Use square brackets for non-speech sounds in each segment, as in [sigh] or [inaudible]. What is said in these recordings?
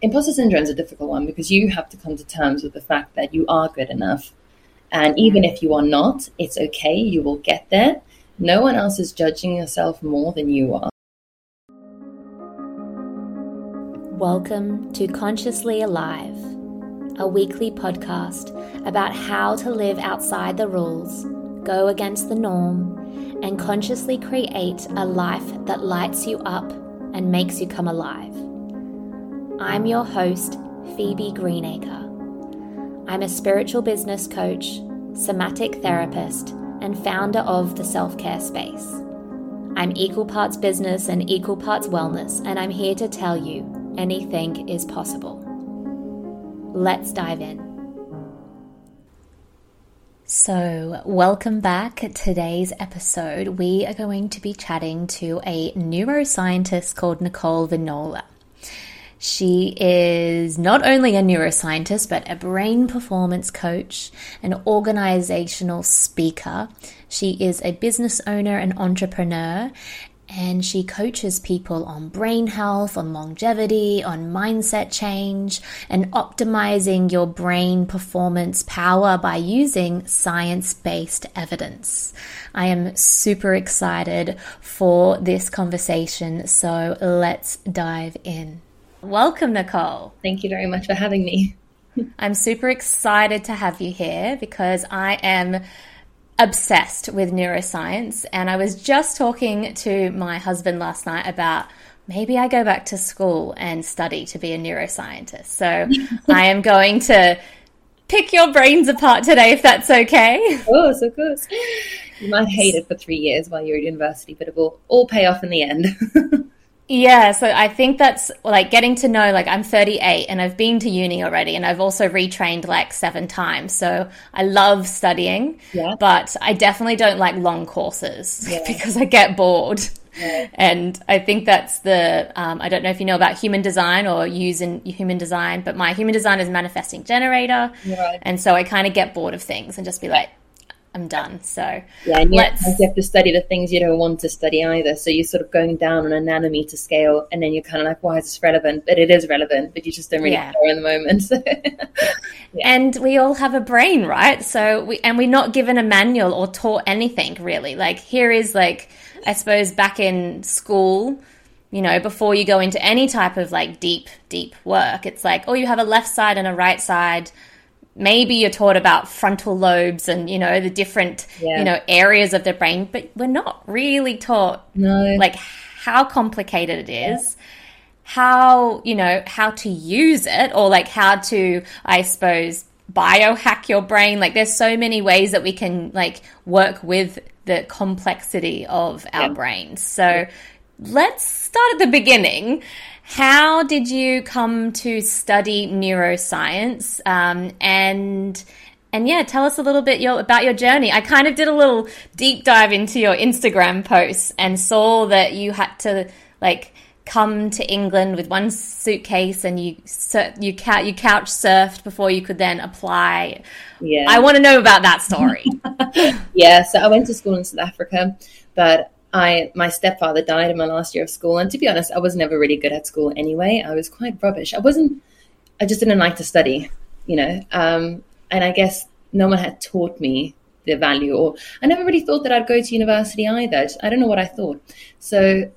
Imposter syndrome is a difficult one because you have to come to terms with the fact that you are good enough. And even if you are not, it's okay, you will get there. No one else is judging yourself more than you are. Welcome to Consciously Alive, a weekly podcast about how to live outside the rules, go against the norm, and consciously create a life that lights you up and makes you come alive. I'm your host, Phoebe Greenacre. I'm a spiritual business coach, somatic therapist, and founder of the Self Care Space. I'm equal parts business and equal parts wellness, and I'm here to tell you anything is possible. Let's dive in. So, welcome back. Today's episode, we are going to be chatting to a neuroscientist called Nicole Vignola. She is not only a neuroscientist, but a brain performance coach, an organizational speaker. She is a business owner and entrepreneur, and she coaches people on brain health, on longevity, on mindset change, and optimizing your brain performance power by using science based evidence. I am super excited for this conversation, so let's dive in. Welcome, Nicole. Thank you very much for having me. [laughs] I'm super excited to have you here because I am obsessed with neuroscience. And I was just talking to my husband last night about maybe I go back to school and study to be a neuroscientist. So [laughs] I am going to pick your brains apart today, if that's okay. Of course, of course. You might hate it for three years while you're at university, but it will all pay off in the end. [laughs] Yeah, so I think that's like getting to know like I'm 38 and I've been to uni already and I've also retrained like seven times. So I love studying, yeah. but I definitely don't like long courses [laughs] yeah. because I get bored. Yeah. And I think that's the um, I don't know if you know about human design or using human design, but my human design is manifesting generator, and so I kind of get bored of things and just be like, I'm done. So yeah, and you have to study the things you don't want to study either. So you're sort of going down on a nanometer scale, and then you're kind of like, why is this relevant? But it is relevant, but you just don't really yeah. care in the moment. [laughs] yeah. And we all have a brain, right? So we and we're not given a manual or taught anything really. Like here is like I suppose back in school you know, before you go into any type of like deep, deep work, it's like, oh, you have a left side and a right side maybe you're taught about frontal lobes and you know the different yeah. you know areas of the brain but we're not really taught no. like how complicated it is yeah. how you know how to use it or like how to i suppose biohack your brain like there's so many ways that we can like work with the complexity of our yeah. brains so let's start at the beginning how did you come to study neuroscience? Um, and and yeah, tell us a little bit your, about your journey. I kind of did a little deep dive into your Instagram posts and saw that you had to like come to England with one suitcase and you you couch you couch surfed before you could then apply. Yeah, I want to know about that story. [laughs] yeah, so I went to school in South Africa, but I my stepfather died in my last year of school, and to be honest, I was never really good at school anyway. I was quite rubbish. I wasn't. I just didn't like to study, you know. Um, and I guess no one had taught me the value, or I never really thought that I'd go to university either. I don't know what I thought. So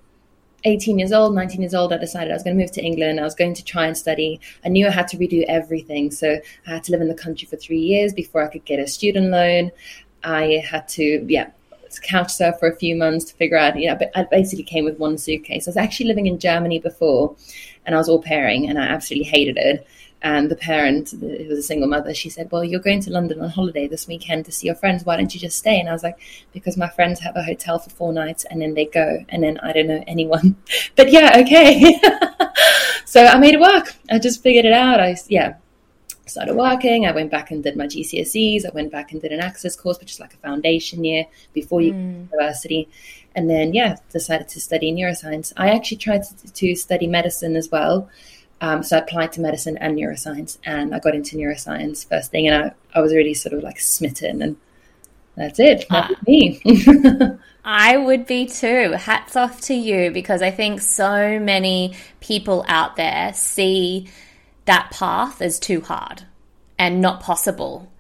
18 years old, 19 years old, I decided I was going to move to England. I was going to try and study. I knew I had to redo everything. So I had to live in the country for three years before I could get a student loan. I had to, yeah, couch surf for a few months to figure out, you know, but I basically came with one suitcase. I was actually living in Germany before and I was au pairing and I absolutely hated it. And the parent, who was a single mother, she said, Well, you're going to London on holiday this weekend to see your friends. Why don't you just stay? And I was like, Because my friends have a hotel for four nights and then they go. And then I don't know anyone. [laughs] but yeah, okay. [laughs] so I made it work. I just figured it out. I, yeah, started working. I went back and did my GCSEs. I went back and did an access course, which is like a foundation year before you mm. go to university. And then, yeah, decided to study neuroscience. I actually tried to, to study medicine as well. Um, so I applied to medicine and neuroscience, and I got into neuroscience first thing, and I, I was really sort of like smitten, and that's it. That uh, me. [laughs] I would be too. Hats off to you because I think so many people out there see that path as too hard and not possible.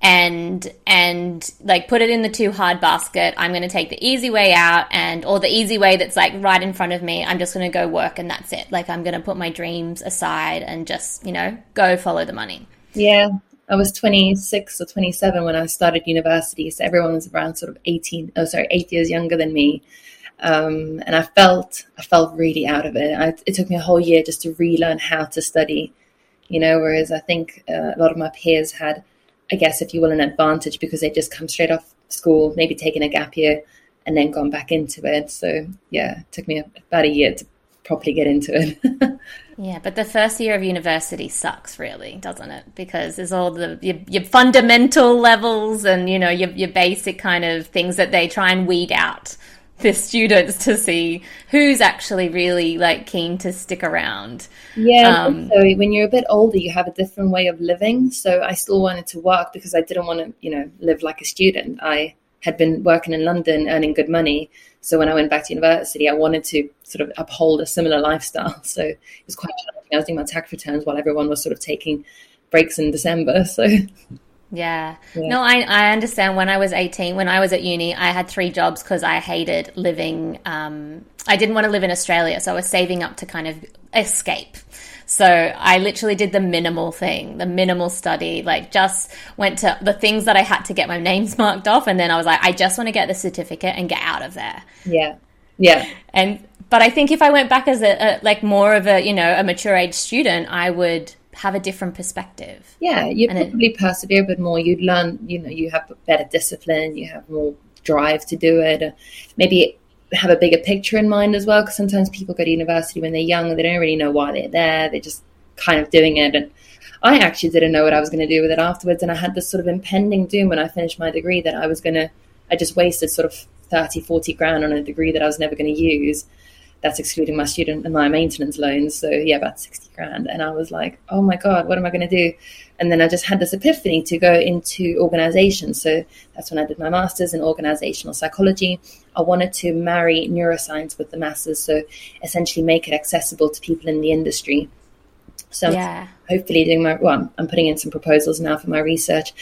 And and like put it in the too hard basket. I'm going to take the easy way out and or the easy way that's like right in front of me i'm just going to go work and that's it. Like i'm going to put my dreams aside and just you know go follow the money. Yeah. I was 26 or 27 when i started university so everyone was around sort of 18 oh sorry 8 years younger than me. Um, and i felt i felt really out of it. I, it took me a whole year just to relearn how to study you know whereas i think uh, a lot of my peers had I guess, if you will, an advantage because they just come straight off school, maybe taking a gap year and then gone back into it. So, yeah, it took me about a year to properly get into it. [laughs] yeah, but the first year of university sucks, really, doesn't it? Because there's all the your, your, fundamental levels and you know your your basic kind of things that they try and weed out the students to see who's actually really like keen to stick around. Yeah. Um, so when you're a bit older, you have a different way of living. So I still wanted to work because I didn't want to, you know, live like a student. I had been working in London, earning good money. So when I went back to university, I wanted to sort of uphold a similar lifestyle. [laughs] So it was quite challenging. I was doing my tax returns while everyone was sort of taking breaks in December. So [laughs] yeah. yeah. No, I, I understand. When I was 18, when I was at uni, I had three jobs because I hated living. Um, I didn't want to live in Australia. So I was saving up to kind of escape. So I literally did the minimal thing, the minimal study, like just went to the things that I had to get my names [laughs] marked off. And then I was like, I just want to get the certificate and get out of there. Yeah. Yeah. And, but I think if I went back as a, a like more of a, you know, a mature age student, I would have a different perspective. Yeah, you'd and probably it, persevere a bit more. You'd learn, you know, you have better discipline, you have more drive to do it. Maybe have a bigger picture in mind as well, because sometimes people go to university when they're young and they don't really know why they're there. They're just kind of doing it. And I actually didn't know what I was going to do with it afterwards. And I had this sort of impending doom when I finished my degree that I was going to, I just wasted sort of 30, 40 grand on a degree that I was never going to use that's excluding my student and my maintenance loans. So yeah, about 60 grand. And I was like, oh my God, what am I going to do? And then I just had this epiphany to go into organization. So that's when I did my master's in organizational psychology. I wanted to marry neuroscience with the masses. So essentially make it accessible to people in the industry. So yeah. hopefully doing my, well, I'm putting in some proposals now for my research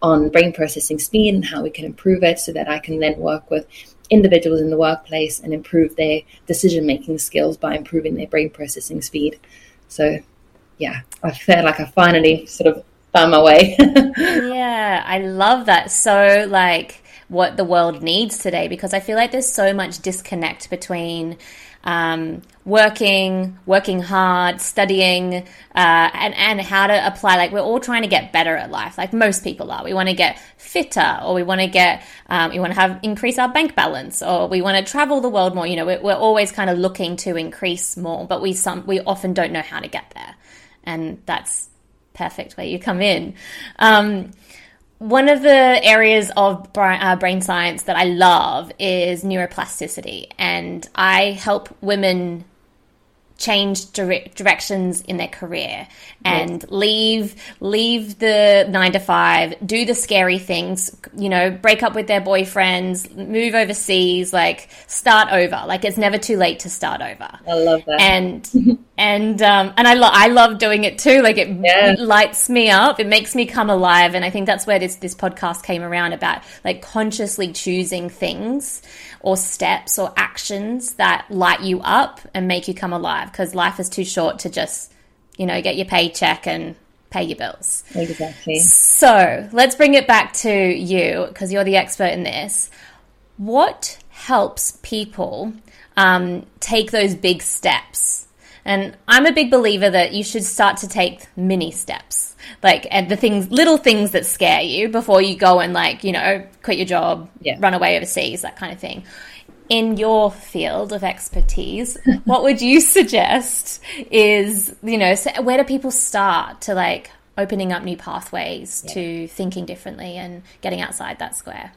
on brain processing speed and how we can improve it so that I can then work with individuals in the workplace and improve their decision making skills by improving their brain processing speed. So, yeah, I feel like I finally sort of found my way. [laughs] yeah, I love that. So, like, what the world needs today because I feel like there's so much disconnect between um, working, working hard, studying, uh, and and how to apply. Like we're all trying to get better at life. Like most people are. We want to get fitter, or we want to get, um, we want to have increase our bank balance, or we want to travel the world more. You know, we're, we're always kind of looking to increase more, but we some we often don't know how to get there, and that's perfect where you come in. Um, one of the areas of uh, brain science that I love is neuroplasticity, and I help women change dire- directions in their career and leave leave the 9 to 5 do the scary things you know break up with their boyfriends move overseas like start over. Like it's never too late to start over. I love that. And [laughs] and um and i love i love doing it too like it yeah. lights me up it makes me come alive and i think that's where this this podcast came around about like consciously choosing things or steps or actions that light you up and make you come alive because life is too short to just, you know, get your paycheck and pay your bills. Exactly. So let's bring it back to you because you're the expert in this. What helps people um, take those big steps? And I'm a big believer that you should start to take mini steps, like and the things, little things that scare you before you go and like you know quit your job, yeah. run away overseas, that kind of thing. In your field of expertise, [laughs] what would you suggest is you know so where do people start to like opening up new pathways yeah. to thinking differently and getting outside that square?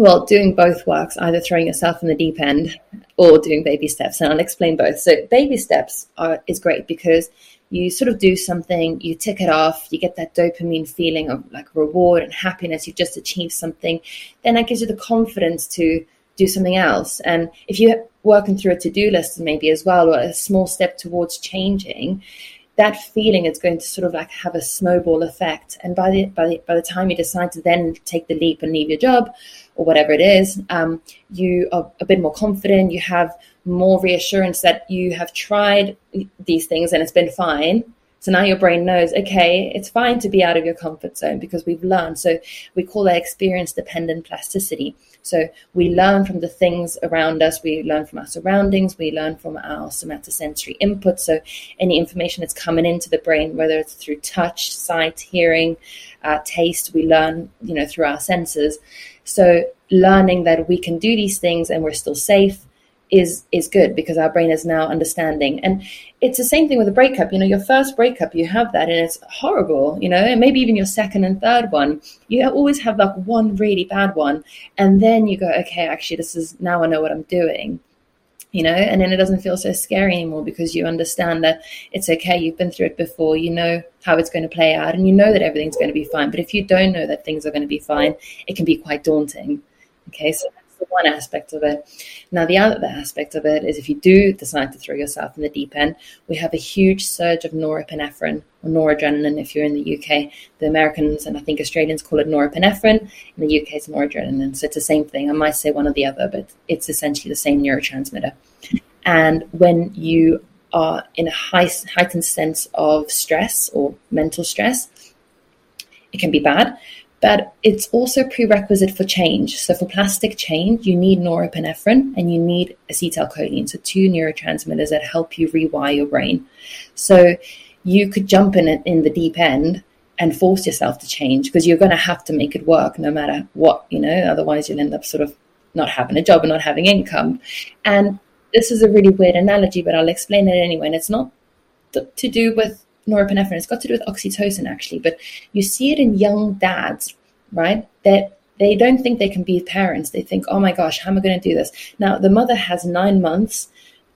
Well, doing both works, either throwing yourself in the deep end or doing baby steps. And I'll explain both. So, baby steps are, is great because you sort of do something, you tick it off, you get that dopamine feeling of like reward and happiness. You've just achieved something. Then that gives you the confidence to do something else. And if you're working through a to do list, maybe as well, or a small step towards changing, that feeling is going to sort of like have a snowball effect. And by the by the by the time you decide to then take the leap and leave your job or whatever it is, um, you are a bit more confident. You have more reassurance that you have tried these things and it's been fine. So now your brain knows, okay, it's fine to be out of your comfort zone because we've learned. So we call that experience dependent plasticity. So we learn from the things around us, we learn from our surroundings, we learn from our somatosensory input. So any information that's coming into the brain, whether it's through touch, sight, hearing, uh, taste, we learn, you know, through our senses. So learning that we can do these things and we're still safe is is good because our brain is now understanding. And it's the same thing with a breakup. You know your first breakup you have that and it's horrible you know and maybe even your second and third one you always have like one really bad one. And then you go okay actually this is now i know what i'm doing you know and then it doesn't feel so scary anymore because you understand that it's okay you've been through it before you know how it's going to play out and you know that everything's going to be fine. But if you don't know that things are going to be fine it can be quite daunting. Okay so the one aspect of it. Now, the other aspect of it is if you do decide to throw yourself in the deep end, we have a huge surge of norepinephrine or noradrenaline if you're in the UK. The Americans and I think Australians call it norepinephrine. In the UK, it's noradrenaline. So it's the same thing. I might say one or the other, but it's essentially the same neurotransmitter. And when you are in a high, heightened sense of stress or mental stress, it can be bad but it's also prerequisite for change. So for plastic change, you need norepinephrine and you need acetylcholine, so two neurotransmitters that help you rewire your brain. So you could jump in in the deep end and force yourself to change because you're going to have to make it work no matter what, you know, otherwise you'll end up sort of not having a job and not having income. And this is a really weird analogy, but I'll explain it anyway. And it's not to do with norepinephrine. It's got to do with oxytocin, actually. But you see it in young dads, right? That they don't think they can be parents. They think, oh my gosh, how am I going to do this? Now, the mother has nine months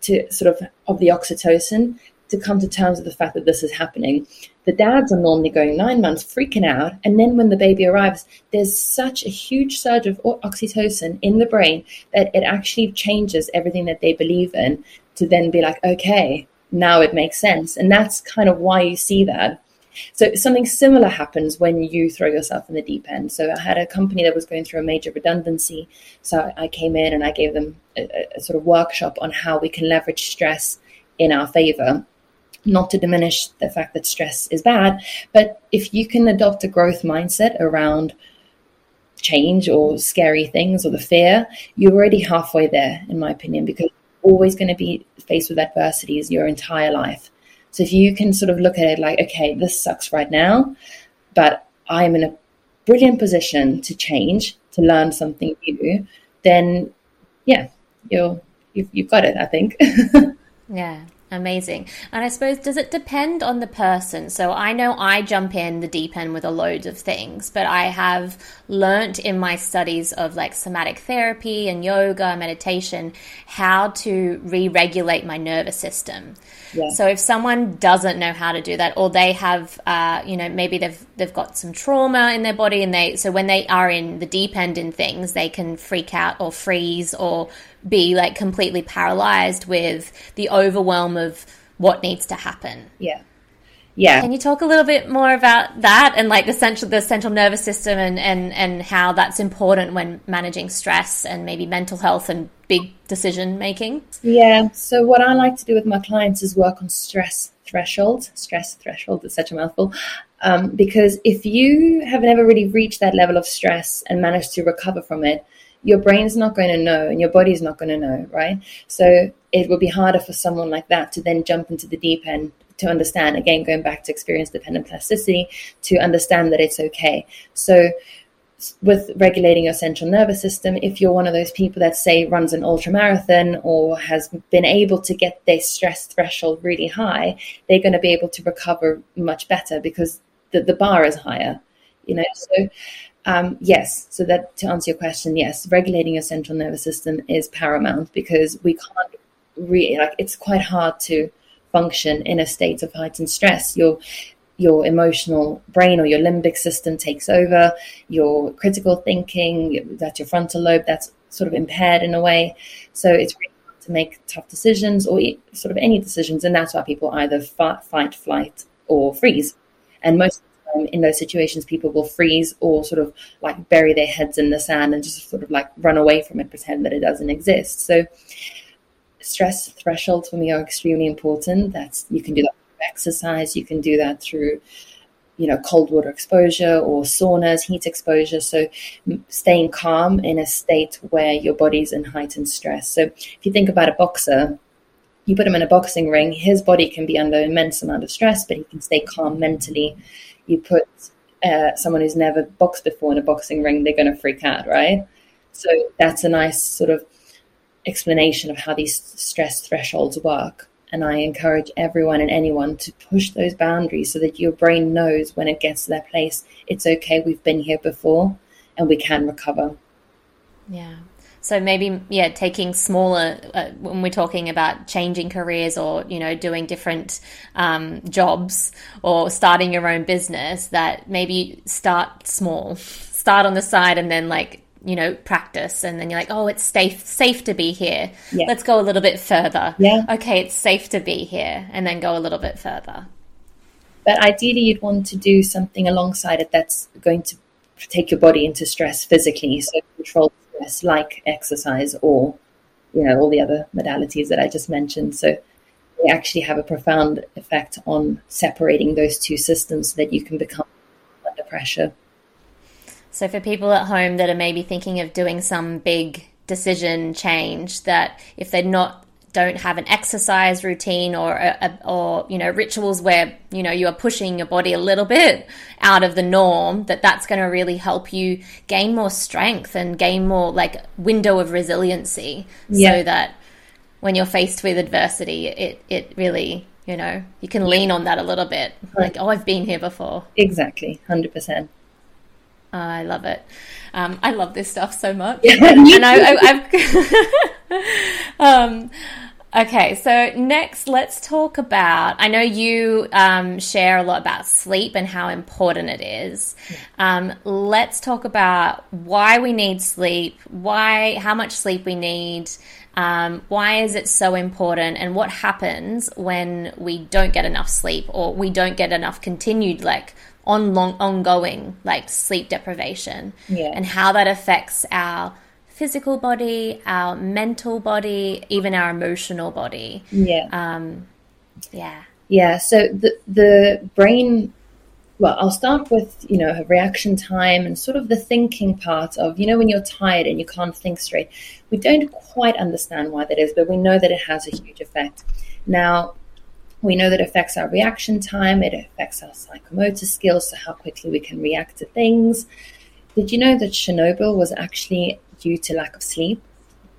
to sort of of the oxytocin to come to terms with the fact that this is happening. The dads are normally going nine months freaking out. And then when the baby arrives, there's such a huge surge of oxytocin in the brain that it actually changes everything that they believe in to then be like, okay, now it makes sense. And that's kind of why you see that. So something similar happens when you throw yourself in the deep end. So I had a company that was going through a major redundancy. So I came in and I gave them a, a sort of workshop on how we can leverage stress in our favor. Not to diminish the fact that stress is bad, but if you can adopt a growth mindset around change or scary things or the fear, you're already halfway there, in my opinion, because always going to be faced with adversities your entire life. So if you can sort of look at it like, okay, this sucks right now, but I'm in a brilliant position to change, to learn something new, then yeah, you're you've, you've got it. I think. [laughs] yeah. Amazing. And I suppose, does it depend on the person? So I know I jump in the deep end with a load of things, but I have learnt in my studies of like somatic therapy and yoga, and meditation, how to re regulate my nervous system. Yeah. So if someone doesn't know how to do that, or they have, uh, you know, maybe they've they've got some trauma in their body, and they so when they are in the deep end in things, they can freak out or freeze or be like completely paralyzed with the overwhelm of what needs to happen. Yeah. Yeah. Can you talk a little bit more about that and like the central the central nervous system and, and, and how that's important when managing stress and maybe mental health and big decision making? Yeah. So what I like to do with my clients is work on stress threshold. Stress threshold is such a mouthful. Um, because if you have never really reached that level of stress and managed to recover from it, your brain's not going to know and your body's not going to know, right? So it will be harder for someone like that to then jump into the deep end to understand, again, going back to experience dependent plasticity, to understand that it's okay. So with regulating your central nervous system, if you're one of those people that say runs an ultra marathon or has been able to get their stress threshold really high, they're going to be able to recover much better because the, the bar is higher. You know, so um, yes, so that to answer your question, yes, regulating your central nervous system is paramount because we can't really like it's quite hard to function in a state of heightened stress. Your your emotional brain or your limbic system takes over. Your critical thinking, that's your frontal lobe, that's sort of impaired in a way. So it's really hard to make tough decisions or sort of any decisions. And that's why people either fight, flight, or freeze. And most in those situations, people will freeze or sort of like bury their heads in the sand and just sort of like run away from it, pretend that it doesn't exist. So, stress thresholds for me are extremely important. That's you can do that through exercise, you can do that through you know cold water exposure or saunas heat exposure so staying calm in a state where your body's in heightened stress so if you think about a boxer you put him in a boxing ring his body can be under immense amount of stress but he can stay calm mentally you put uh, someone who's never boxed before in a boxing ring, they're going to freak out, right? So that's a nice sort of explanation of how these stress thresholds work. And I encourage everyone and anyone to push those boundaries so that your brain knows when it gets to that place, it's okay, we've been here before and we can recover. Yeah. So maybe, yeah, taking smaller uh, when we're talking about changing careers or you know doing different um, jobs or starting your own business. That maybe start small, [laughs] start on the side, and then like you know practice, and then you're like, oh, it's safe safe to be here. Yeah. Let's go a little bit further. Yeah. Okay, it's safe to be here, and then go a little bit further. But ideally, you'd want to do something alongside it that's going to take your body into stress physically. So control stress, like exercise or you know all the other modalities that I just mentioned. So they actually have a profound effect on separating those two systems so that you can become under pressure. So for people at home that are maybe thinking of doing some big decision change, that if they're not don't have an exercise routine or a, or you know rituals where you know you are pushing your body a little bit out of the norm that that's going to really help you gain more strength and gain more like window of resiliency. Yeah. so that when you're faced with adversity it it really you know you can lean on that a little bit. Like oh I've been here before. Exactly. 100% I love it. Um, I love this stuff so much. [laughs] And I, have [laughs] um, Okay, so next, let's talk about. I know you um, share a lot about sleep and how important it is. Um, let's talk about why we need sleep, why, how much sleep we need, um, why is it so important, and what happens when we don't get enough sleep or we don't get enough continued like on long ongoing like sleep deprivation, yeah. and how that affects our physical body, our mental body, even our emotional body. Yeah. Um, yeah. Yeah. So the the brain. Well, I'll start with you know reaction time and sort of the thinking part of you know when you're tired and you can't think straight. We don't quite understand why that is, but we know that it has a huge effect. Now, we know that it affects our reaction time, it affects our psychomotor skills, so how quickly we can react to things. Did you know that Chernobyl was actually due to lack of sleep.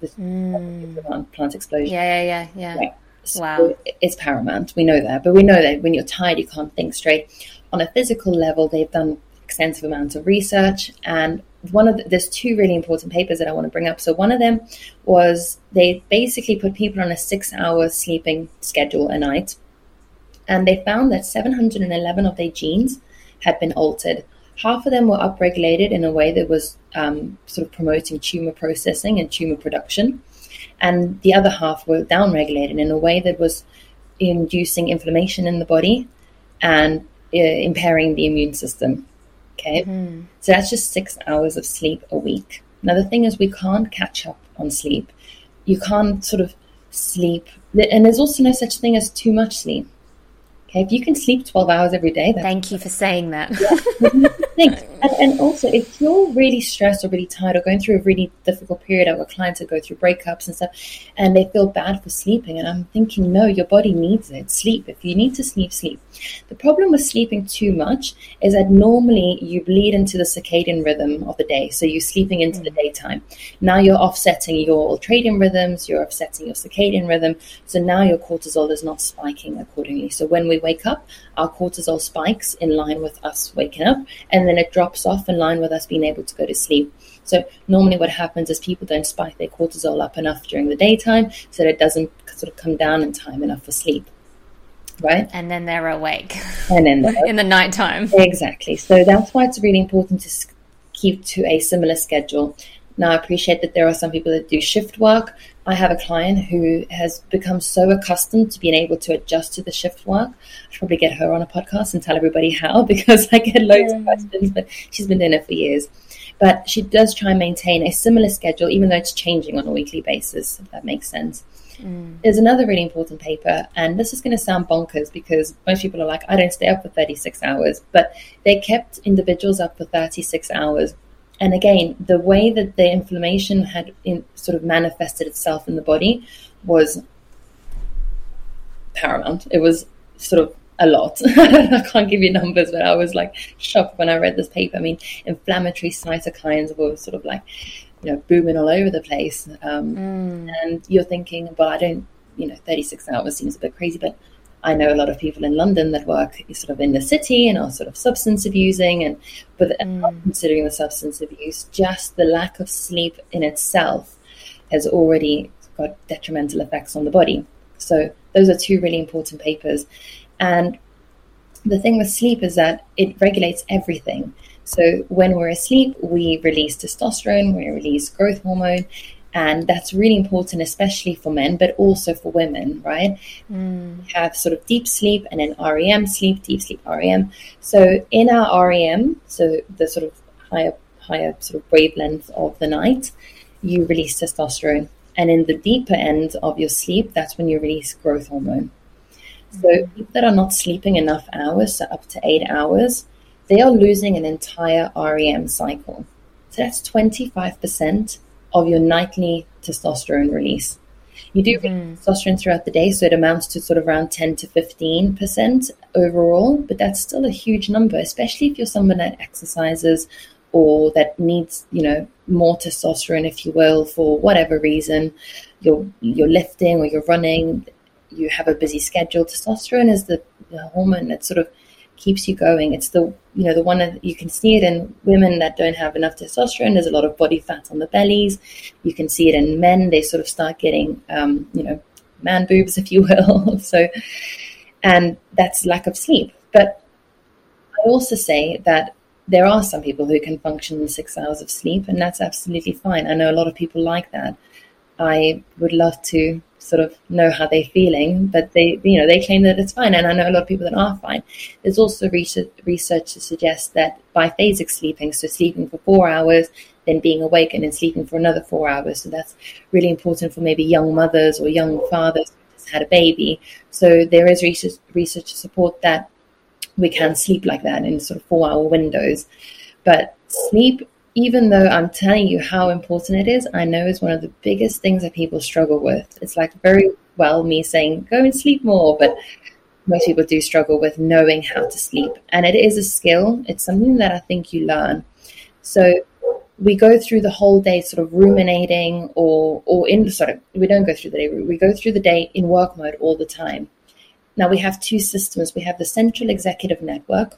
Mm. Plant explosion. Yeah, yeah, yeah, yeah. So wow. It's paramount. We know that. But we know that when you're tired, you can't think straight. On a physical level, they've done extensive amounts of research. And one of the, there's two really important papers that I want to bring up. So one of them was they basically put people on a six hour sleeping schedule a night. And they found that 711 of their genes had been altered half of them were upregulated in a way that was um, sort of promoting tumor processing and tumor production, and the other half were downregulated in a way that was inducing inflammation in the body and uh, impairing the immune system. Okay, mm-hmm. so that's just six hours of sleep a week. Now the thing is, we can't catch up on sleep. You can't sort of sleep, and there's also no such thing as too much sleep. Okay, if you can sleep 12 hours every day. Thank you for saying that. Yeah, and, and, also, if you're really stressed or really tired or going through a really difficult period, I've got clients that go through breakups and stuff, and they feel bad for sleeping. And I'm thinking, no, your body needs it. Sleep. If you need to sleep, sleep. The problem with sleeping too much is that normally you bleed into the circadian rhythm of the day. So you're sleeping into the mm. daytime. Now you're offsetting your ultradian rhythms, you're offsetting your circadian rhythm. So now your cortisol is not spiking accordingly. So when we wake up, our cortisol spikes in line with us waking up, and then it drops off in line with us being able to go to sleep. So normally what happens is people don't spike their cortisol up enough during the daytime so that it doesn't sort of come down in time enough for sleep. Right? And then they're awake. [laughs] And then in the nighttime. Exactly. So that's why it's really important to keep to a similar schedule. Now, I appreciate that there are some people that do shift work. I have a client who has become so accustomed to being able to adjust to the shift work. I should probably get her on a podcast and tell everybody how [laughs] because I get loads yeah. of questions, but she's been doing it for years. But she does try and maintain a similar schedule, even though it's changing on a weekly basis, if that makes sense. Mm. There's another really important paper, and this is going to sound bonkers because most people are like, I don't stay up for 36 hours, but they kept individuals up for 36 hours. And again, the way that the inflammation had in, sort of manifested itself in the body was paramount. It was sort of a lot. [laughs] I can't give you numbers, but I was like shocked when I read this paper. I mean, inflammatory cytokines were sort of like you know booming all over the place um, mm. and you're thinking well i don't you know 36 hours seems a bit crazy but i know a lot of people in london that work sort of in the city and are sort of substance abusing and but mm. considering the substance abuse. Just the lack of sleep in itself has already got detrimental effects on the body. So those are two really important papers. And the thing with sleep is that it regulates everything. So when we're asleep, we release testosterone, we release growth hormone, and that's really important, especially for men, but also for women, right? Mm. We have sort of deep sleep and then REM sleep, deep sleep REM. So in our REM, so the sort of higher higher sort of wavelength of the night, you release testosterone. And in the deeper end of your sleep, that's when you release growth hormone. So mm. people that are not sleeping enough hours, so up to eight hours, they are losing an entire REM cycle. So that's 25% of your nightly testosterone release. You do mm-hmm. testosterone throughout the day, so it amounts to sort of around 10 to 15% overall, but that's still a huge number, especially if you're someone that exercises or that needs, you know, more testosterone, if you will, for whatever reason. You're, you're lifting or you're running, you have a busy schedule. Testosterone is the, the hormone that sort of keeps you going. It's the you know the one that you can see it in women that don't have enough testosterone. There's a lot of body fat on the bellies. You can see it in men. They sort of start getting um, you know man boobs, [laughs] if you will. so, and that's lack of sleep. But I also say that there are some people who can function in six hours of sleep, and that's absolutely fine. I know a lot of people like that. I would love to sort of know how they're feeling, but they, you know, they claim that it's fine. And I know a lot of people that are fine. There's also research, to suggest that biphasic sleeping, so sleeping for four hours, then being awake and then sleeping for another four hours. So that's really important for maybe young mothers or young fathers who just had a baby. So there is research, research to support that we can sleep like that in sort of four hour windows. But sleep even though I'm telling you how important it is, I know is one of the biggest things that people struggle with. It's like very well me saying, go and sleep more, but most people do struggle with knowing how to sleep. And it is a skill, it's something that I think you learn. So we go through the whole day sort of ruminating or or in sorry, we don't go through the day, we go through the day in work mode all the time. Now we have two systems. We have the central executive network,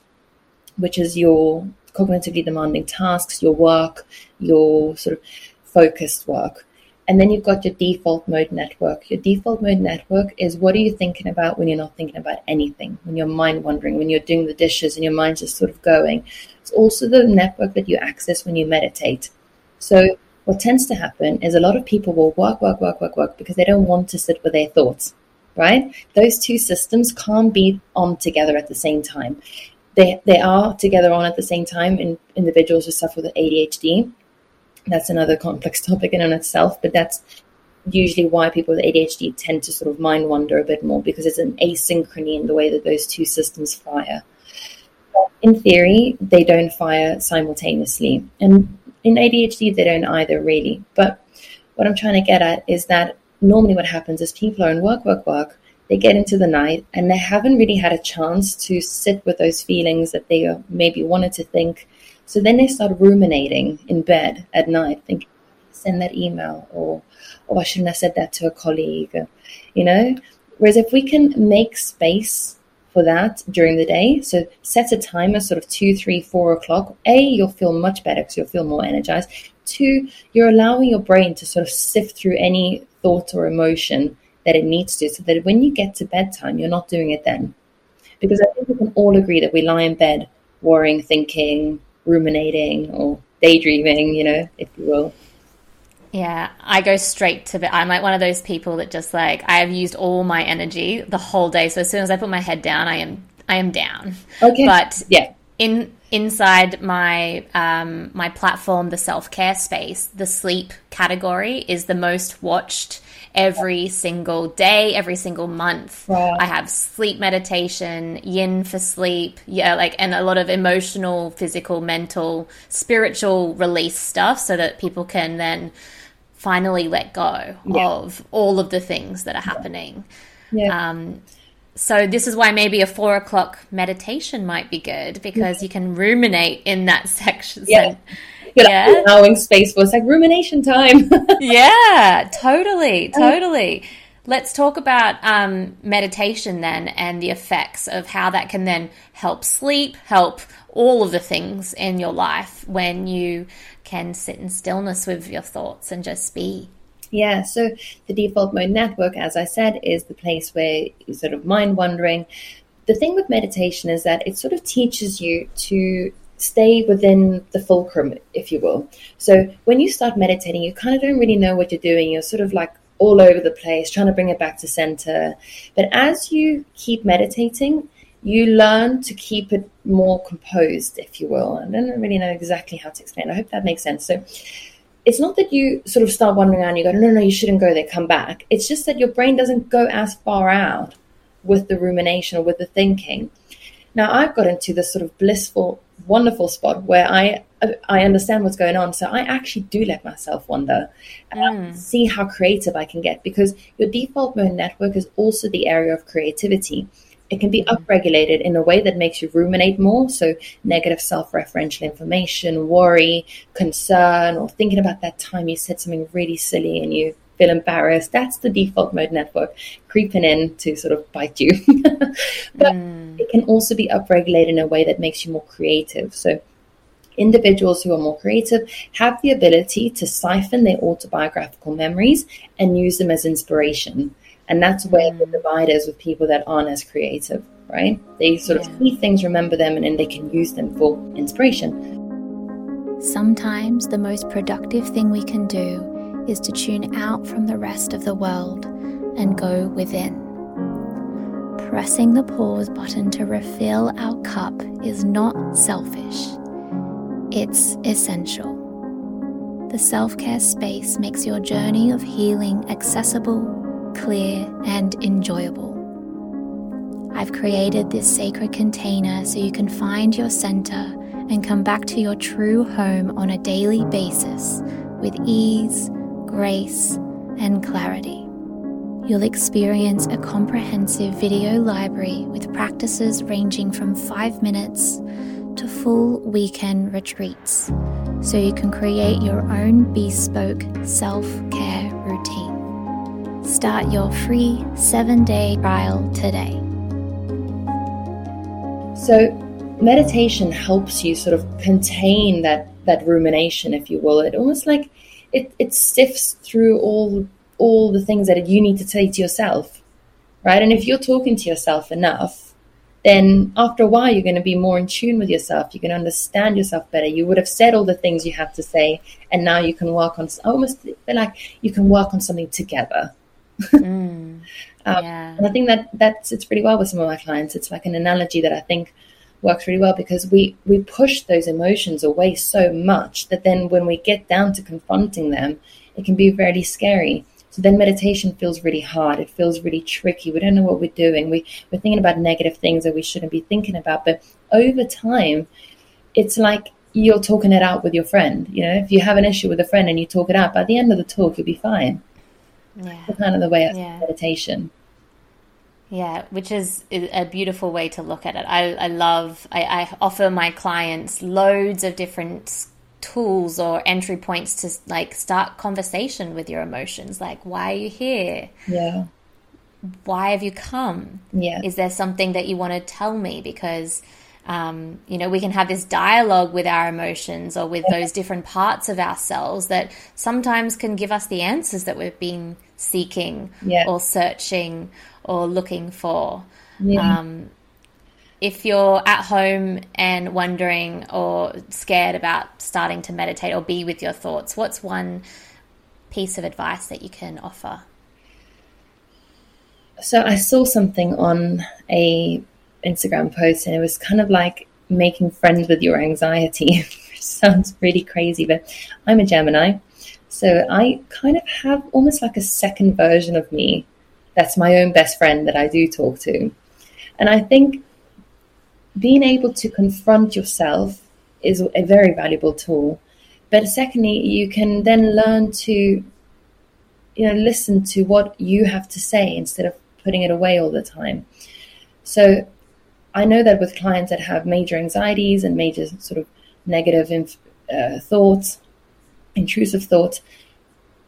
which is your cognitively demanding tasks, your work, your sort of focused work. And then you've got your default mode network. Your default mode network is what are you thinking about when you're not thinking about anything, when you're mind wandering, when you're doing the dishes and your mind's just sort of going. It's also the network that you access when you meditate. So what tends to happen is a lot of people will work, work, work, work, work because they don't want to sit with their thoughts, right? Those two systems can't be on together at the same time they they are together on at the same time in individuals who suffer with ADHD. That's another complex [laughs] topic in and of itself, but that's usually why people with ADHD tend to sort of mind wander a bit more because it's an asynchrony in the way that those two systems fire. In theory, they don't fire simultaneously, and in ADHD they don't either really. But what I'm trying to get at is that normally what happens is people are in work, work, work they get into the night and they haven't really had a chance to sit with those feelings that they maybe wanted to think. So then they start ruminating in bed at night, thinking, send that email or, oh, I shouldn't have said that to a colleague, you know? Whereas if we can make space for that during the day, so set a timer sort of two, three, four o'clock, A, you'll feel much better because you'll feel more energized. Two, you're allowing your brain to sort of sift through any thought or emotion that it needs to, so that when you get to bedtime, you're not doing it then. Because I think we can all agree that we lie in bed worrying, thinking, ruminating, or daydreaming, you know, if you will, Yeah, I go straight to the. I'm like one of those people that just like I have used all my energy the whole day. So as soon as I put my head down, I am I am down. Okay. But yeah, in inside my um, my platform, the self care space, the sleep category is the most watched every single day, every single month. Wow. I have sleep meditation, yin for sleep, yeah, like and a lot of emotional, physical, mental, spiritual release stuff so that people can then finally let go Yeah. of all of the things that are happening. yeah, Um, so this is why maybe a four o'clock meditation might be good because you can ruminate in that [laughs] section. Yeah. Good yeah. allowing space for it's like rumination time. [laughs] yeah, totally, totally. Let's talk about um, meditation then and the effects of how that can then help sleep, help all of the things in your life when you can sit in stillness with your thoughts and just be. Yeah, so the default mode network, as I said, is the place where you're sort of mind wandering. The thing with meditation is that it sort of teaches you to stay within the fulcrum, if you will. So when you start meditating, you kind of don't really know what you're doing. You're sort of like all over the place, trying to bring it back to center. But as you keep meditating, you learn to keep it more composed, if you will. I don't really know exactly how to explain. I hope that makes sense. So it's not that you sort of start wandering around, you go, no, no, you shouldn't go there, come back. It's just that your brain doesn't go as far out with the rumination or with the thinking. Now, I've got into this sort of blissful, wonderful spot where I I understand what's going on. So I actually do let myself wander and hmm. see how creative I can get because your default mode network is also the area of creativity. It can be hmm. upregulated in a way that makes you ruminate more. So, negative self referential information, worry, concern, or thinking about that time you said something really silly and you feel embarrassed. That's the default mode network creeping in to sort of bite you. [laughs] but hmm. It can also be upregulated in a way that makes you more creative. So, individuals who are more creative have the ability to siphon their autobiographical memories and use them as inspiration. And that's where the mm. divide is with people that aren't as creative, right? They sort Yeah. of see things, remember them, and then they can use them for inspiration. Sometimes the most productive thing we can do is to tune out from the rest of the world and go within. Pressing the pause button to refill our cup is not selfish, it's essential. The self care space makes your journey of healing accessible, clear, and enjoyable. I've created this sacred container so you can find your center and come back to your true home on a daily basis with ease, grace, and clarity. You'll experience a comprehensive video library with practices ranging from 5 minutes to full weekend retreats so you can create your own bespoke self care routine. Start your free 7 day trial today. So meditation helps you sort of contain that that rumination, if you will. It almost like it, it sifts through all all the things that you need to say to yourself, right? And if you're talking to yourself enough, then after a while you're going to be more in tune with yourself. You can understand yourself better. You would have said all the things you have to say, and now you can work on almost feel like you can work on something together. Mm. [laughs] Um, yeah. And I think that that sits pretty well with some of my clients. It's like an analogy that I think works really well because we we push those emotions away so much that then when we get down to confronting them, it can be very scary. So then meditation feels really hard. It feels really tricky. We don't know what we're doing. We we're thinking about negative things that we shouldn't be thinking about. But over time, it's like you're talking it out with your friend. You know, if you have an issue with a friend and you talk it out, by the end of the talk, you'll be fine. Yeah. That's kind of the way of Yeah. meditation. Yeah, which is a beautiful way to look at it. I, I love, I, I offer my clients loads of different tools or entry points to like start conversation with your emotions. Like, why are you here? Yeah. Why have you come? Yeah. Is there something that you want to tell me? Because, um, you know, we can have this dialogue with our emotions or with those different parts of ourselves that sometimes can give us the answers that we've been seeking Yeah. or searching or looking for. Yeah. Um, if you're at home and wondering or scared about starting to meditate or be with your thoughts, what's one piece of advice that you can offer? So I saw something on a Instagram post and it was kind of like making friends with your anxiety, [laughs] which sounds really crazy, but I'm a Gemini. So I kind of have almost like a second version of me that's my own best friend that I do talk to. And I think being able to confront yourself is a very valuable tool. But secondly, you can then learn to you know listen to what you have to say instead of putting it away all the time. So I know that with clients that have major anxieties and major sort of negative inf- uh, thoughts, intrusive thoughts,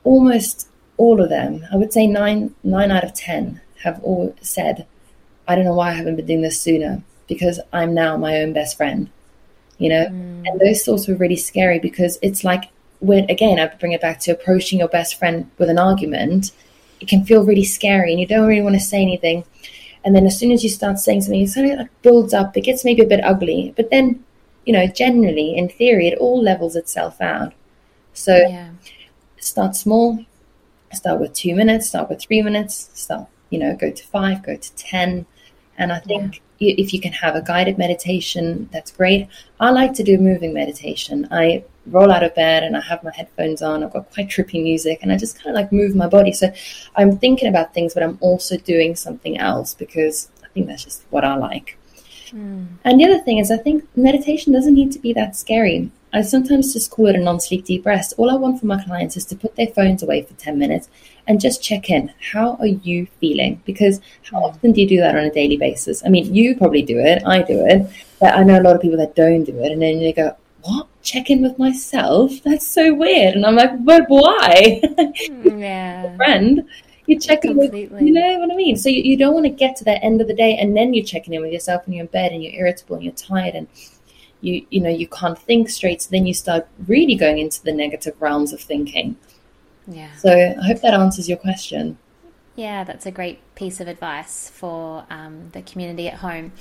almost all of them, I would say nine nine out of ten have all said, I don't know why I haven't been doing this sooner because I'm now my own best friend. You know? Mm. And those thoughts were really scary because it's like when again I bring it back to approaching your best friend with an argument, it can feel really scary and you don't really want to say anything. And then as soon as you start saying something, it suddenly like builds up, it gets maybe a bit ugly. But then, you know, generally in theory it all levels itself out. So yeah. start small, start with two minutes, start with three minutes, start, you know, go to five, go to 10. And I think. If you can have a guided meditation, that's great. I like to do moving meditation. I roll out of bed and I have my headphones on. I've got quite trippy music and I just kind of like move my body. So I'm thinking about things, but I'm also doing something else because I think that's just what I like. Mm. And the other thing is, I think meditation doesn't need to be that scary. I sometimes just call it a non sleep deep rest. All I want from my clients is to put their phones away for 10 minutes and just check in. How are you feeling? Because how often do you do that on a daily basis? I mean, you probably do it, I do it, but I know a lot of people that don't do it. And then they go, What? Check in with myself? That's so weird. And I'm like, But why? Hmm, yeah. [laughs] friend. You check in with, you know what I mean? So you, you don't want to get to that end of the day and then you're checking in with yourself and you're in bed and you're irritable and you're tired and you you know you can't think straight so then you start really going into the negative realms of thinking. Yeah. So i hope that answers your question yeah that's a great piece of advice for um, the community at home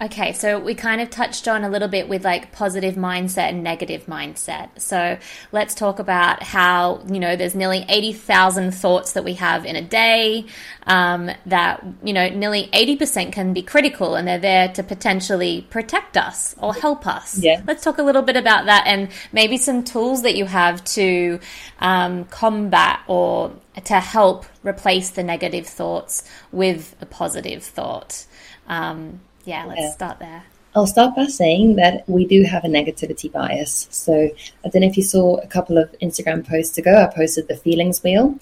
Okay, so we kind of touched on a little bit with like positive mindset and negative mindset. So let's talk about how, you know, there's nearly 80,000 thoughts that we have in a day, um, that, you know, nearly 80% can be critical and they're there to potentially protect us or help us. Yeah. Let's talk a little bit about that and maybe some tools that you have to um, combat or to help replace the negative thoughts with a positive thought. Um, yeah, let's yeah. start there. I'll start by saying that we do have a negativity bias. So I don't know if you saw a couple of Instagram posts ago, I posted the feelings wheel,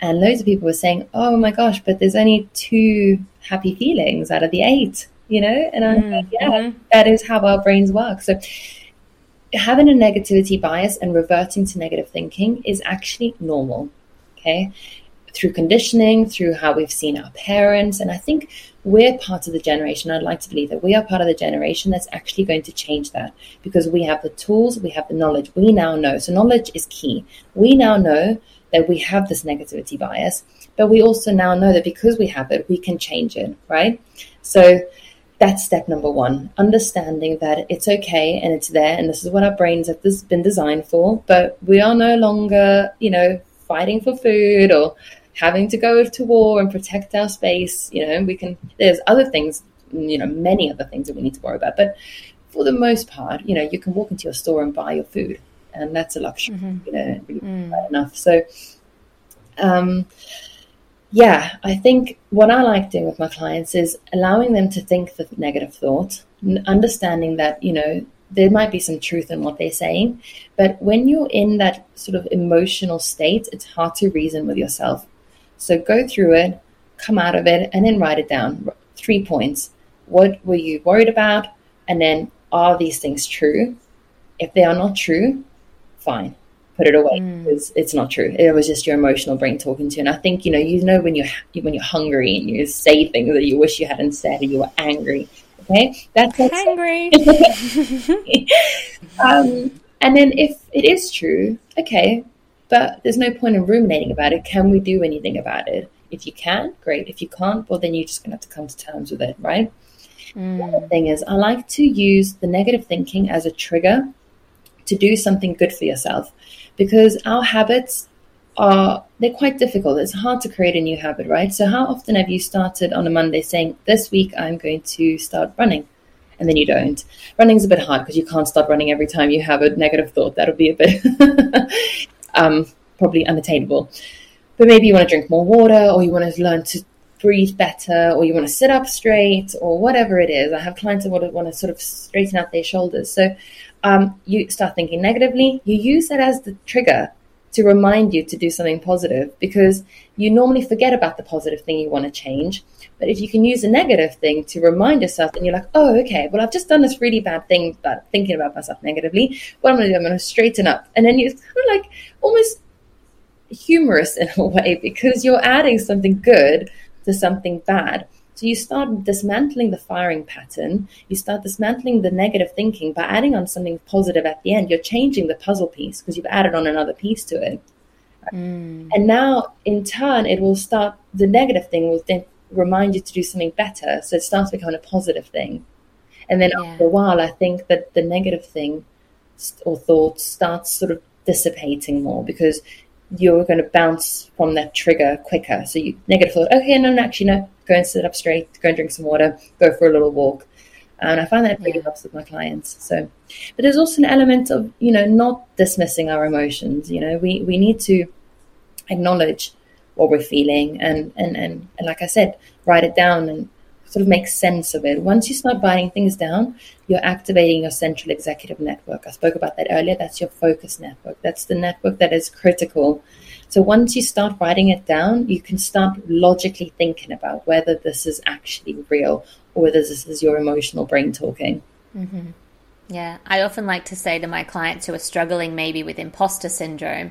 and loads of people were saying, "Oh my gosh, but there's only two happy feelings out of the eight, you know?" And I'm mm, like, "Yeah, mm-hmm. that is how our brains work." So having a negativity bias and reverting to negative thinking is actually normal. Okay, through conditioning, through how we've seen our parents. And I think we're part of the generation. I'd like to believe that we are part of the generation that's actually going to change that because we have the tools, we have the knowledge. We now know. So, knowledge is key. We now know that we have this negativity bias, but we also now know that because we have it, we can change it, right? So, that's step number one understanding that it's okay and it's there and this is what our brains have been designed for but we are no longer you know fighting for food or having to go to war and protect our space. You know, we can, there's other things, you know, many other things that we need to worry about. But for the most part, you know, you can walk into your store and buy your food, and that's a luxury, mm-hmm. you know, really mm. enough. So, um, yeah, I think what I like doing with my clients is allowing them to think the negative thought, understanding that, you know, there might be some truth in what they're saying. But when you're in that sort of emotional state, it's hard to reason with yourself. So go through it, come out of it, and then write it down. Three points. What were you worried about? And then are these things true? If they are not true, fine. Put it away mm. because it's not true. It was just your emotional brain talking to you. And I think you know, you know when you're when you're hungry and you say things that you wish you hadn't said, or you were angry. Okay, that's angry. [laughs] um, and then if it is true, okay, but there's no point in ruminating about it. Can we do anything about it? If you can, great. If you can't, well, then you're just going to have to come to terms with it, right? Mm. The other thing is, I like to use the negative thinking as a trigger to do something good for yourself because our habits are they're quite difficult. It's hard to create a new habit, right? So how often have you started on a Monday saying, "This week I'm going to start running," and then you don't? Running's a bit hard because you can't start running every time you have a negative thought. That'll be a bit [laughs] um, probably unattainable. But maybe you want to drink more water, or you want to learn to breathe better, or you want to sit up straight, or whatever it is. I have clients to, want to sort of straighten out their shoulders. So um, you start thinking negatively. You use that as the trigger to remind you to do something positive because you normally forget about the positive thing you want to change. But if you can use a negative thing to remind yourself, then you're like, oh, okay, well, I've just done this really bad thing, but thinking about myself negatively. What I'm going to do, I'm going to straighten up. And then you're kind of like almost humorous in a [laughs] way because you're adding something good to something bad. So you start dismantling the firing pattern, you start dismantling the negative thinking by adding on something positive at the end. You're changing the puzzle piece because you've added on another piece to it. Mm. And now, in turn, it will start, the negative thing will then remind you to do something better. So it starts becoming a positive thing. And then yeah. after a while, I think that the negative thing or thought starts sort of dissipating more because you're going to bounce from that trigger quicker. So you negative thought, okay, no, no, actually, no, go and sit up straight, go and drink some water, go for a little walk. And I find that really yeah. helps with my clients. So, but there's also an element of, you know, not dismissing our emotions. You know, we, we need to acknowledge what we're feeling and, and, and, and like I said, write it down and sort of make sense of it. Once you start writing things down, you're activating your central executive network. I spoke about that earlier. That's your focus network. That's the network that is critical. So once you start writing it down, you can start logically thinking about whether this is actually real or whether this is your emotional brain talking. Mm-hmm. Yeah, I often like to say to my clients who are struggling maybe with imposter syndrome,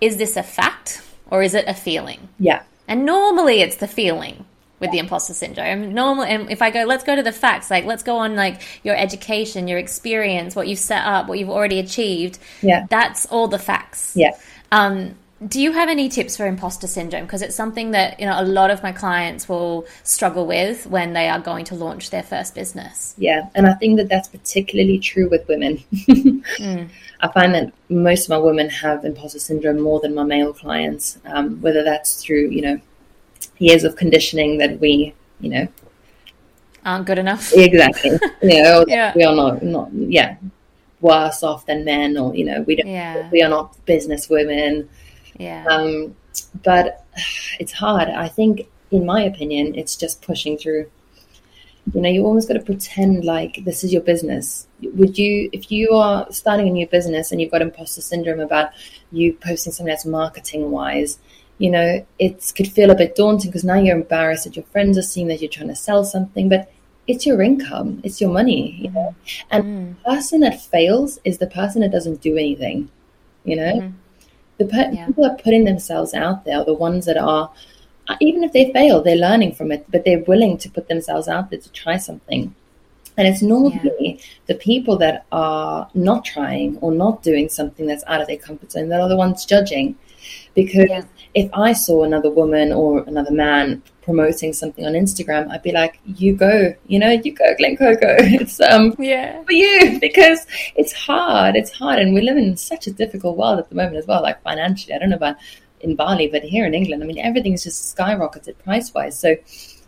is this a fact or is it a feeling? Yeah. And normally it's the feeling with the imposter syndrome. Normally, and if I go, let's go to the facts. Like, let's go on like your education, your experience, what you've set up, what you've already achieved. Yeah, that's all the facts. Yeah. Um, do you have any tips for imposter syndrome? Because it's something that you know a lot of my clients will struggle with when they are going to launch their first business. Yeah, and I think that that's particularly true with women. [laughs] mm. I find that most of my women have imposter syndrome more than my male clients, um, whether that's through you know years of conditioning that we, you know, aren't good enough. Exactly. you know, [laughs] yeah. we are not, not, yeah, worse off than men, or you know, we don't, yeah. we are not business women. Yeah. Um, but it's hard. I think, in my opinion, it's just pushing through. You know, you almost got to pretend like this is your business. Would you, if you are starting a new business and you've got imposter syndrome about you posting something that's marketing wise, you know, it could feel a bit daunting because now you're embarrassed that your friends are seeing that you're trying to sell something, but it's your income, it's your money, you know. And mm. the person that fails is the person that doesn't do anything, you know. Mm. The per- yeah. people are putting themselves out there, the ones that are, uh, even if they fail, they're learning from it, but they're willing to put themselves out there to try something. And it's normally yeah. the people that are not trying or not doing something that's out of their comfort zone that are the ones judging. Because yeah if I saw another woman or another man promoting something on Instagram, I'd be like, "You go, you know, you go, Glen Coco. [laughs] It's um yeah for you because it's hard. It's hard, and we live in such a difficult world at the moment as well. Like financially, I don't know about in Bali, but here in England, I mean, everything's just skyrocketed price wise. So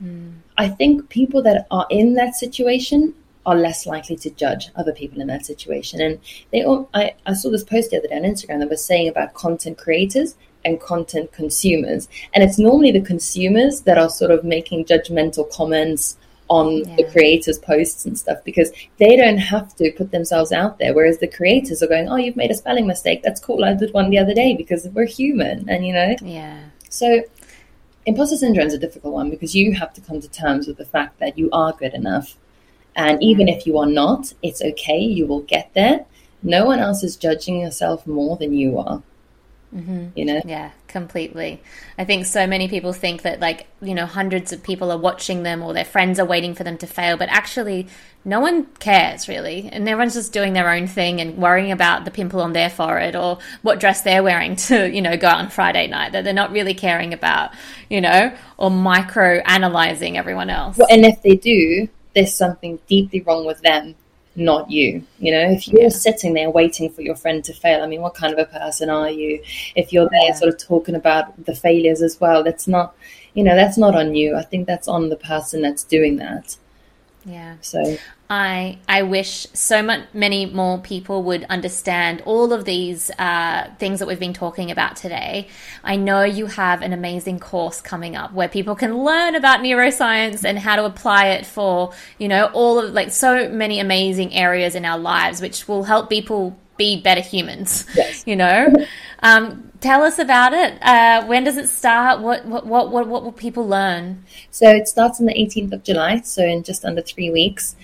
mm. I think people that are in that situation are less likely to judge other people in that situation. And they all, I, I saw this post the other day on Instagram that was saying about content creators and content consumers. And it's normally the consumers that are sort of making judgmental comments on yeah. the creators' posts and stuff because they don't have to put themselves out there. Whereas the creators are going, Oh, you've made a spelling mistake. That's cool. I did one the other day because we're human. And, you know? Yeah. So imposter syndrome is a difficult one because you have to come to terms with the fact that you are good enough. And even if you are not, it's okay. You will get there. No one else is judging yourself more than you are. Mm-hmm. You know? Yeah, completely. I think so many people think that, like, you know, hundreds of people are watching them or their friends are waiting for them to fail, but actually, no one cares really. And everyone's just doing their own thing and worrying about the pimple on their forehead or what dress they're wearing [laughs] to, you know, go out on Friday night. That they're not really caring about, you know, or micro analyzing everyone else. Well, and if they do, there's something deeply wrong with them not you. You know, if you're yeah. sitting there waiting for your friend to fail, I mean, what kind of a person are you? If you're there yeah. sort of talking about the failures as well, that's not, you know, that's not on you. I think that's on the person that's doing that. Yeah. So I I wish so much many more people would understand all of these uh, things that we've been talking about today. I know you have an amazing course coming up where people can learn about neuroscience and how to apply it for you know all of like so many amazing areas in our lives, which will help people be better humans. Yes. You know. Um, tell us about it. Uh, when does it start? What, what what what what will people learn? So it starts on the 18th of July, so in just under three weeks.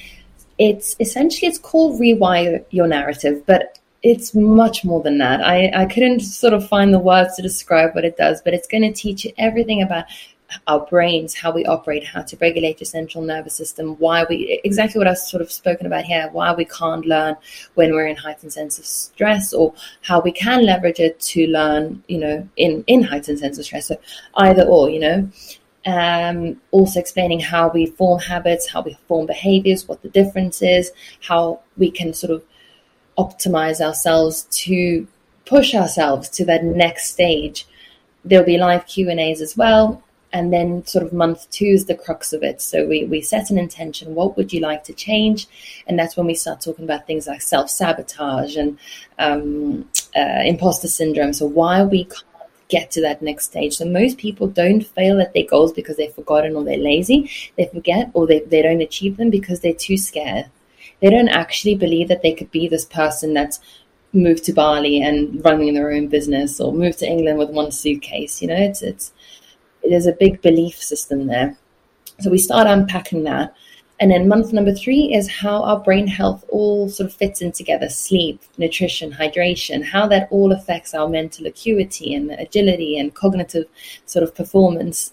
It's essentially it's called rewire your narrative, but it's much more than that. I, I couldn't sort of find the words to describe what it does, but it's going to teach you everything about our brains, how we operate, how to regulate your central nervous system, why we exactly what I've sort of spoken about here, why we can't learn when we're in heightened sense of stress, or how we can leverage it to learn, you know, in in heightened sense of stress. So either or, you know. Um, also explaining how we form habits, how we form behaviors, what the difference is, how we can sort of optimize ourselves to push ourselves to that next stage. There'll be live Q and A's as well, and then sort of month two is the crux of it. So we, we set an intention what would you like to change? And that's when we start talking about things like self-sabotage and um, uh, imposter syndrome. So why we get to that next stage so most people don't fail at their goals because they've forgotten or they're lazy they forget or they, they don't achieve them because they're too scared they don't actually believe that they could be this person that's moved to Bali and running their own business or moved to England with one suitcase you know it's it's there's a big belief system there. So we start unpacking that. And then month number three is how our brain health all sort of fits in together sleep, nutrition, hydration, how that all affects our mental acuity and agility and cognitive sort of performance.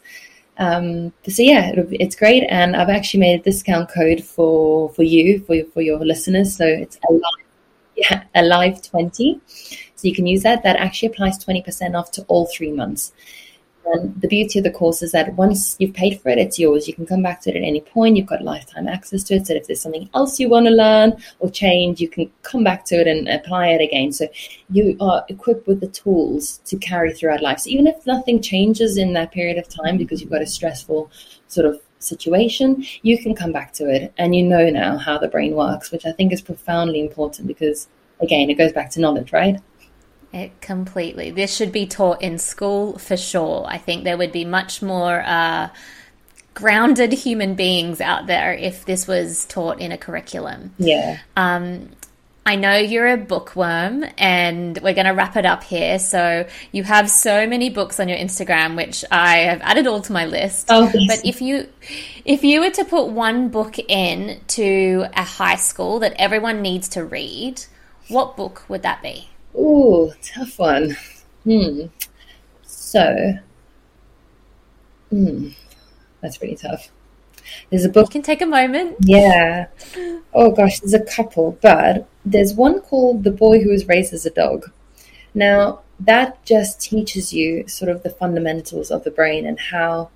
Um, so yeah, it's great, and I've actually made a discount code for for you for for your listeners. So it's alive, yeah, alive twenty. So you can use that. That actually applies twenty percent off to all three months. And the beauty of the course is that once you've paid for it, it's yours. You can come back to it at any point. You've got lifetime access to it. So if there's something else you want to learn or change, you can come back to it and apply it again. So you are equipped with the tools to carry throughout life. So even if nothing changes in that period of time because you've got a stressful sort of situation, you can come back to it and you know now how the brain works, which I think is profoundly important because, again, it goes back to knowledge, right? It completely. This should be taught in school for sure. I think there would be much more uh, grounded human beings out there if this was taught in a curriculum. Yeah. Um, I know you're a bookworm, and we're going to wrap it up here. So you have so many books on your Instagram, which I have added all to my list. Oh, but if you if you were to put one book in to a high school that everyone needs to read, what book would that be? Ooh, tough one. Hmm. So, hmm, that's really tough. There's a book. You can take a moment. Yeah. Oh gosh, there's a couple, but there's one called The Boy Who Was Raised as a Dog. Now, that just teaches you sort of the fundamentals of the brain and how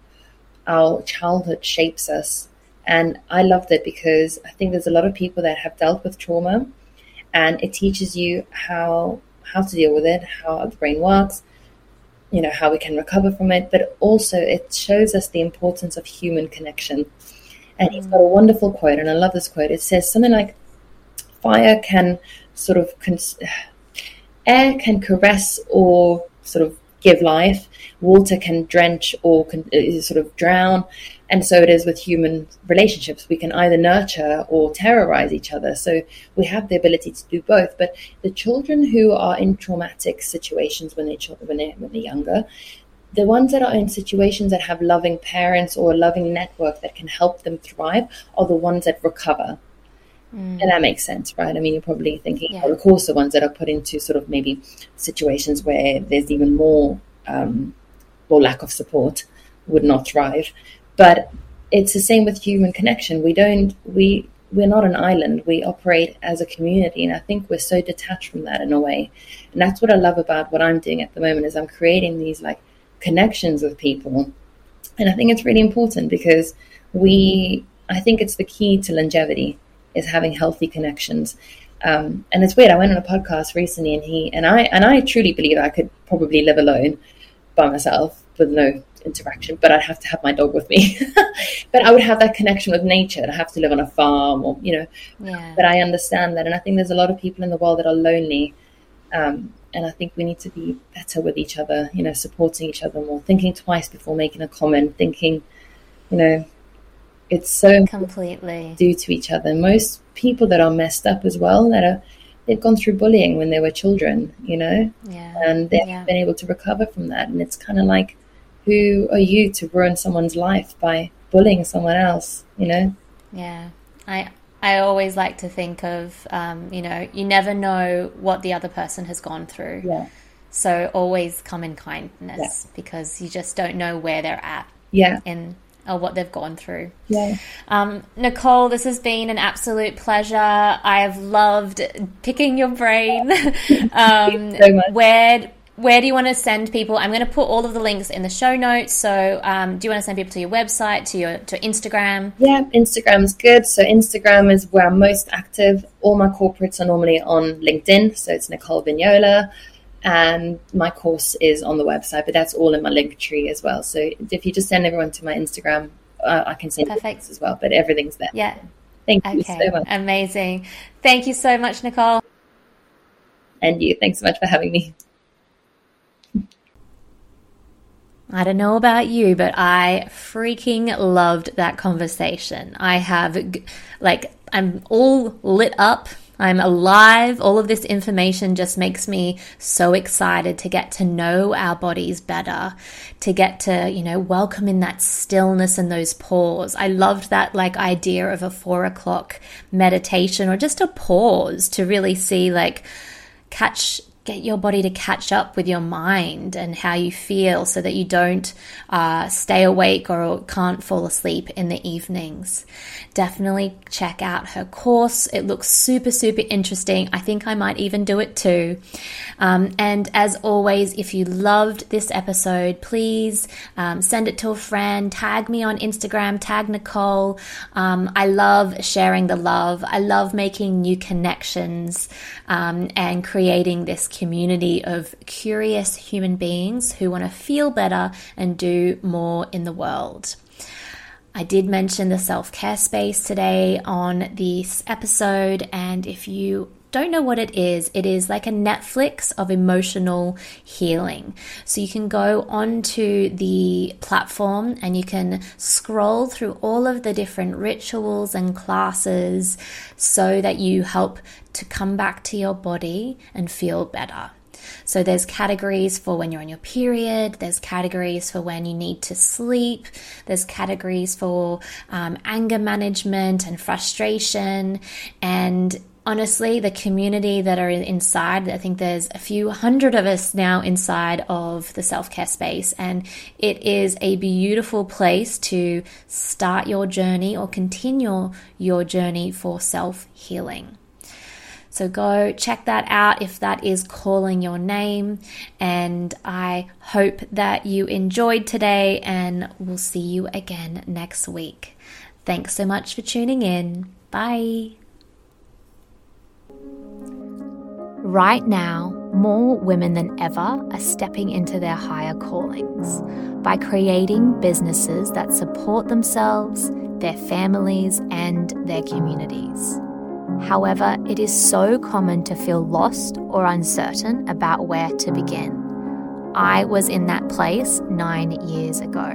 our childhood shapes us. And I loved it because I think there's a lot of people that have dealt with trauma and it teaches you how how to deal with it, how the brain works, you know, how we can recover from it, but also it shows us the importance of human connection. And he's got a wonderful quote, and I love this quote. It says something like, "Fire can sort of cons- [sighs] air can caress or sort of give life. Water can drench or can, uh, sort of drown. And so it is with human relationships. We can either nurture or terrorize each other. So we have the ability to do both. But the children who are in traumatic situations when, they, when, they, when they're younger, the ones that are in situations that have loving parents or a loving network that can help them thrive are the ones that recover. Mm. And that makes sense, right? I mean, you're probably thinking, yeah. of course, the ones that are put into sort of maybe situations where there's even more um, or lack of support would not thrive. But it's the same with human connection. We don't, we, we're not an island. We operate as a community, and I think we're so detached from that in a way. And that's what I love about what I'm doing at the moment is I'm creating these like connections with people, and I think it's really important because we, I think it's the key to longevity is having healthy connections. Um, and it's weird. I went on a podcast recently, and he and I and I truly believe I could probably live alone by myself with no interaction, but I'd have to have my dog with me. [laughs] but I would have that connection with nature. I'd have to live on a farm, or you know. Yeah. But I understand that, and I think there's a lot of people in the world that are lonely, um, and I think we need to be better with each other. You know, supporting each other more, thinking twice before making a comment, thinking, you know, it's so completely due to each other. Most people that are messed up as well that are they've gone through bullying when they were children, you know, yeah. and they've yeah. been able to recover from that. And it's kind of like, who are you to ruin someone's life by bullying someone else, you know? Yeah, I I always like to think of, um, you know, you never know what the other person has gone through. Yeah. So always come in kindness yeah. because you just don't know where they're at. Yeah. In or what they've gone through. Yeah. Um, Nicole, this has been an absolute pleasure. I have loved picking your brain. [laughs] um, [laughs] so where where do you want to send people? I'm going to put all of the links in the show notes. So, um, do you want to send people to your website, to your to Instagram? Yeah, Instagram's good. So, Instagram is where I'm most active. All my corporates are normally on LinkedIn. So, it's Nicole Vignola and my course is on the website, but that's all in my link tree as well. So if you just send everyone to my Instagram, uh, I can send Perfect. as well, but everything's there. Yeah. Thank okay. you so much. Amazing. Thank you so much, Nicole. And you. Thanks so much for having me. I don't know about you, but I freaking loved that conversation. I have, like, I'm all lit up I'm alive. All of this information just makes me so excited to get to know our bodies better, to get to, you know, welcome in that stillness and those pause. I loved that like idea of a four o'clock meditation or just a pause to really see like catch get your body to catch up with your mind and how you feel so that you don't uh, stay awake or can't fall asleep in the evenings. Definitely check out her course. It looks super, super interesting. I think I might even do it too. Um, and as always, if you loved this episode, please um, send it to a friend, tag me on Instagram, tag Nicole. Um, I love sharing the love. I love making new connections um, and creating this community of curious human beings who want to feel better and do more in the world. I did mention the self care space today on this episode, and if you don't know what it is, it is like a Netflix of emotional healing. So you can go onto the platform and you can scroll through all of the different rituals and classes so that you help to come back to your body and feel better. So there's categories for when you're on your period, there's categories for when you need to sleep, there's categories for um, anger management and frustration. And honestly, the community that are inside, I think there's a few hundred of us now inside of the self care space, and it is a beautiful place to start your journey or continue your journey for self healing. So go check that out if that is calling your name. And I hope that you enjoyed today, and we'll see you again next week. Thanks so much for tuning in. Bye. Right now, more women than ever are stepping into their higher callings by creating businesses that support themselves, their families, and their communities. However, it is so common to feel lost or uncertain about where to begin. I was in that place nine years ago,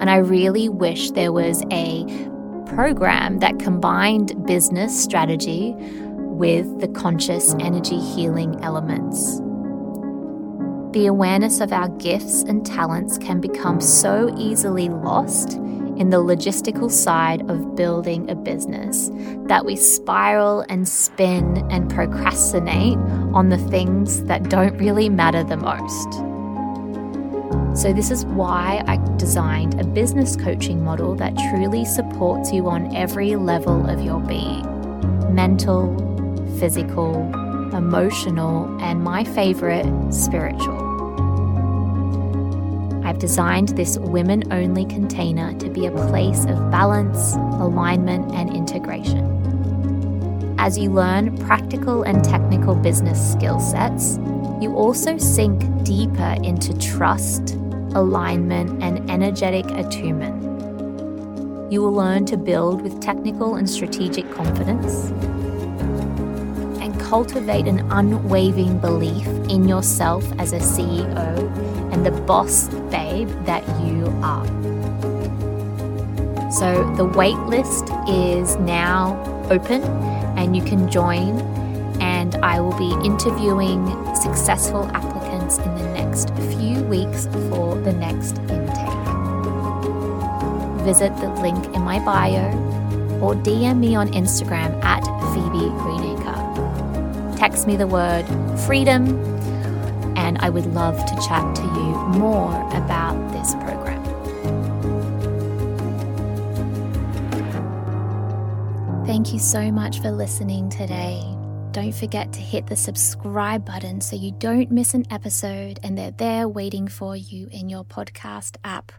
and I really wish there was a program that combined business strategy with the conscious energy healing elements. The awareness of our gifts and talents can become so easily lost in the logistical side of building a business that we spiral and spin and procrastinate on the things that don't really matter the most. So, this is why I designed a business coaching model that truly supports you on every level of your being mental, physical, emotional, and my favorite, spiritual. I've designed this women only container to be a place of balance, alignment, and integration. As you learn practical and technical business skill sets, you also sink deeper into trust, alignment, and energetic attunement. You will learn to build with technical and strategic confidence cultivate an unwavering belief in yourself as a CEO and the boss babe that you are. So the waitlist is now open and you can join and I will be interviewing successful applicants in the next few weeks for the next intake. Visit the link in my bio or DM me on Instagram at Phoebe Greenacre. Text me the word freedom, and I would love to chat to you more about this program. Thank you so much for listening today. Don't forget to hit the subscribe button so you don't miss an episode and they're there waiting for you in your podcast app.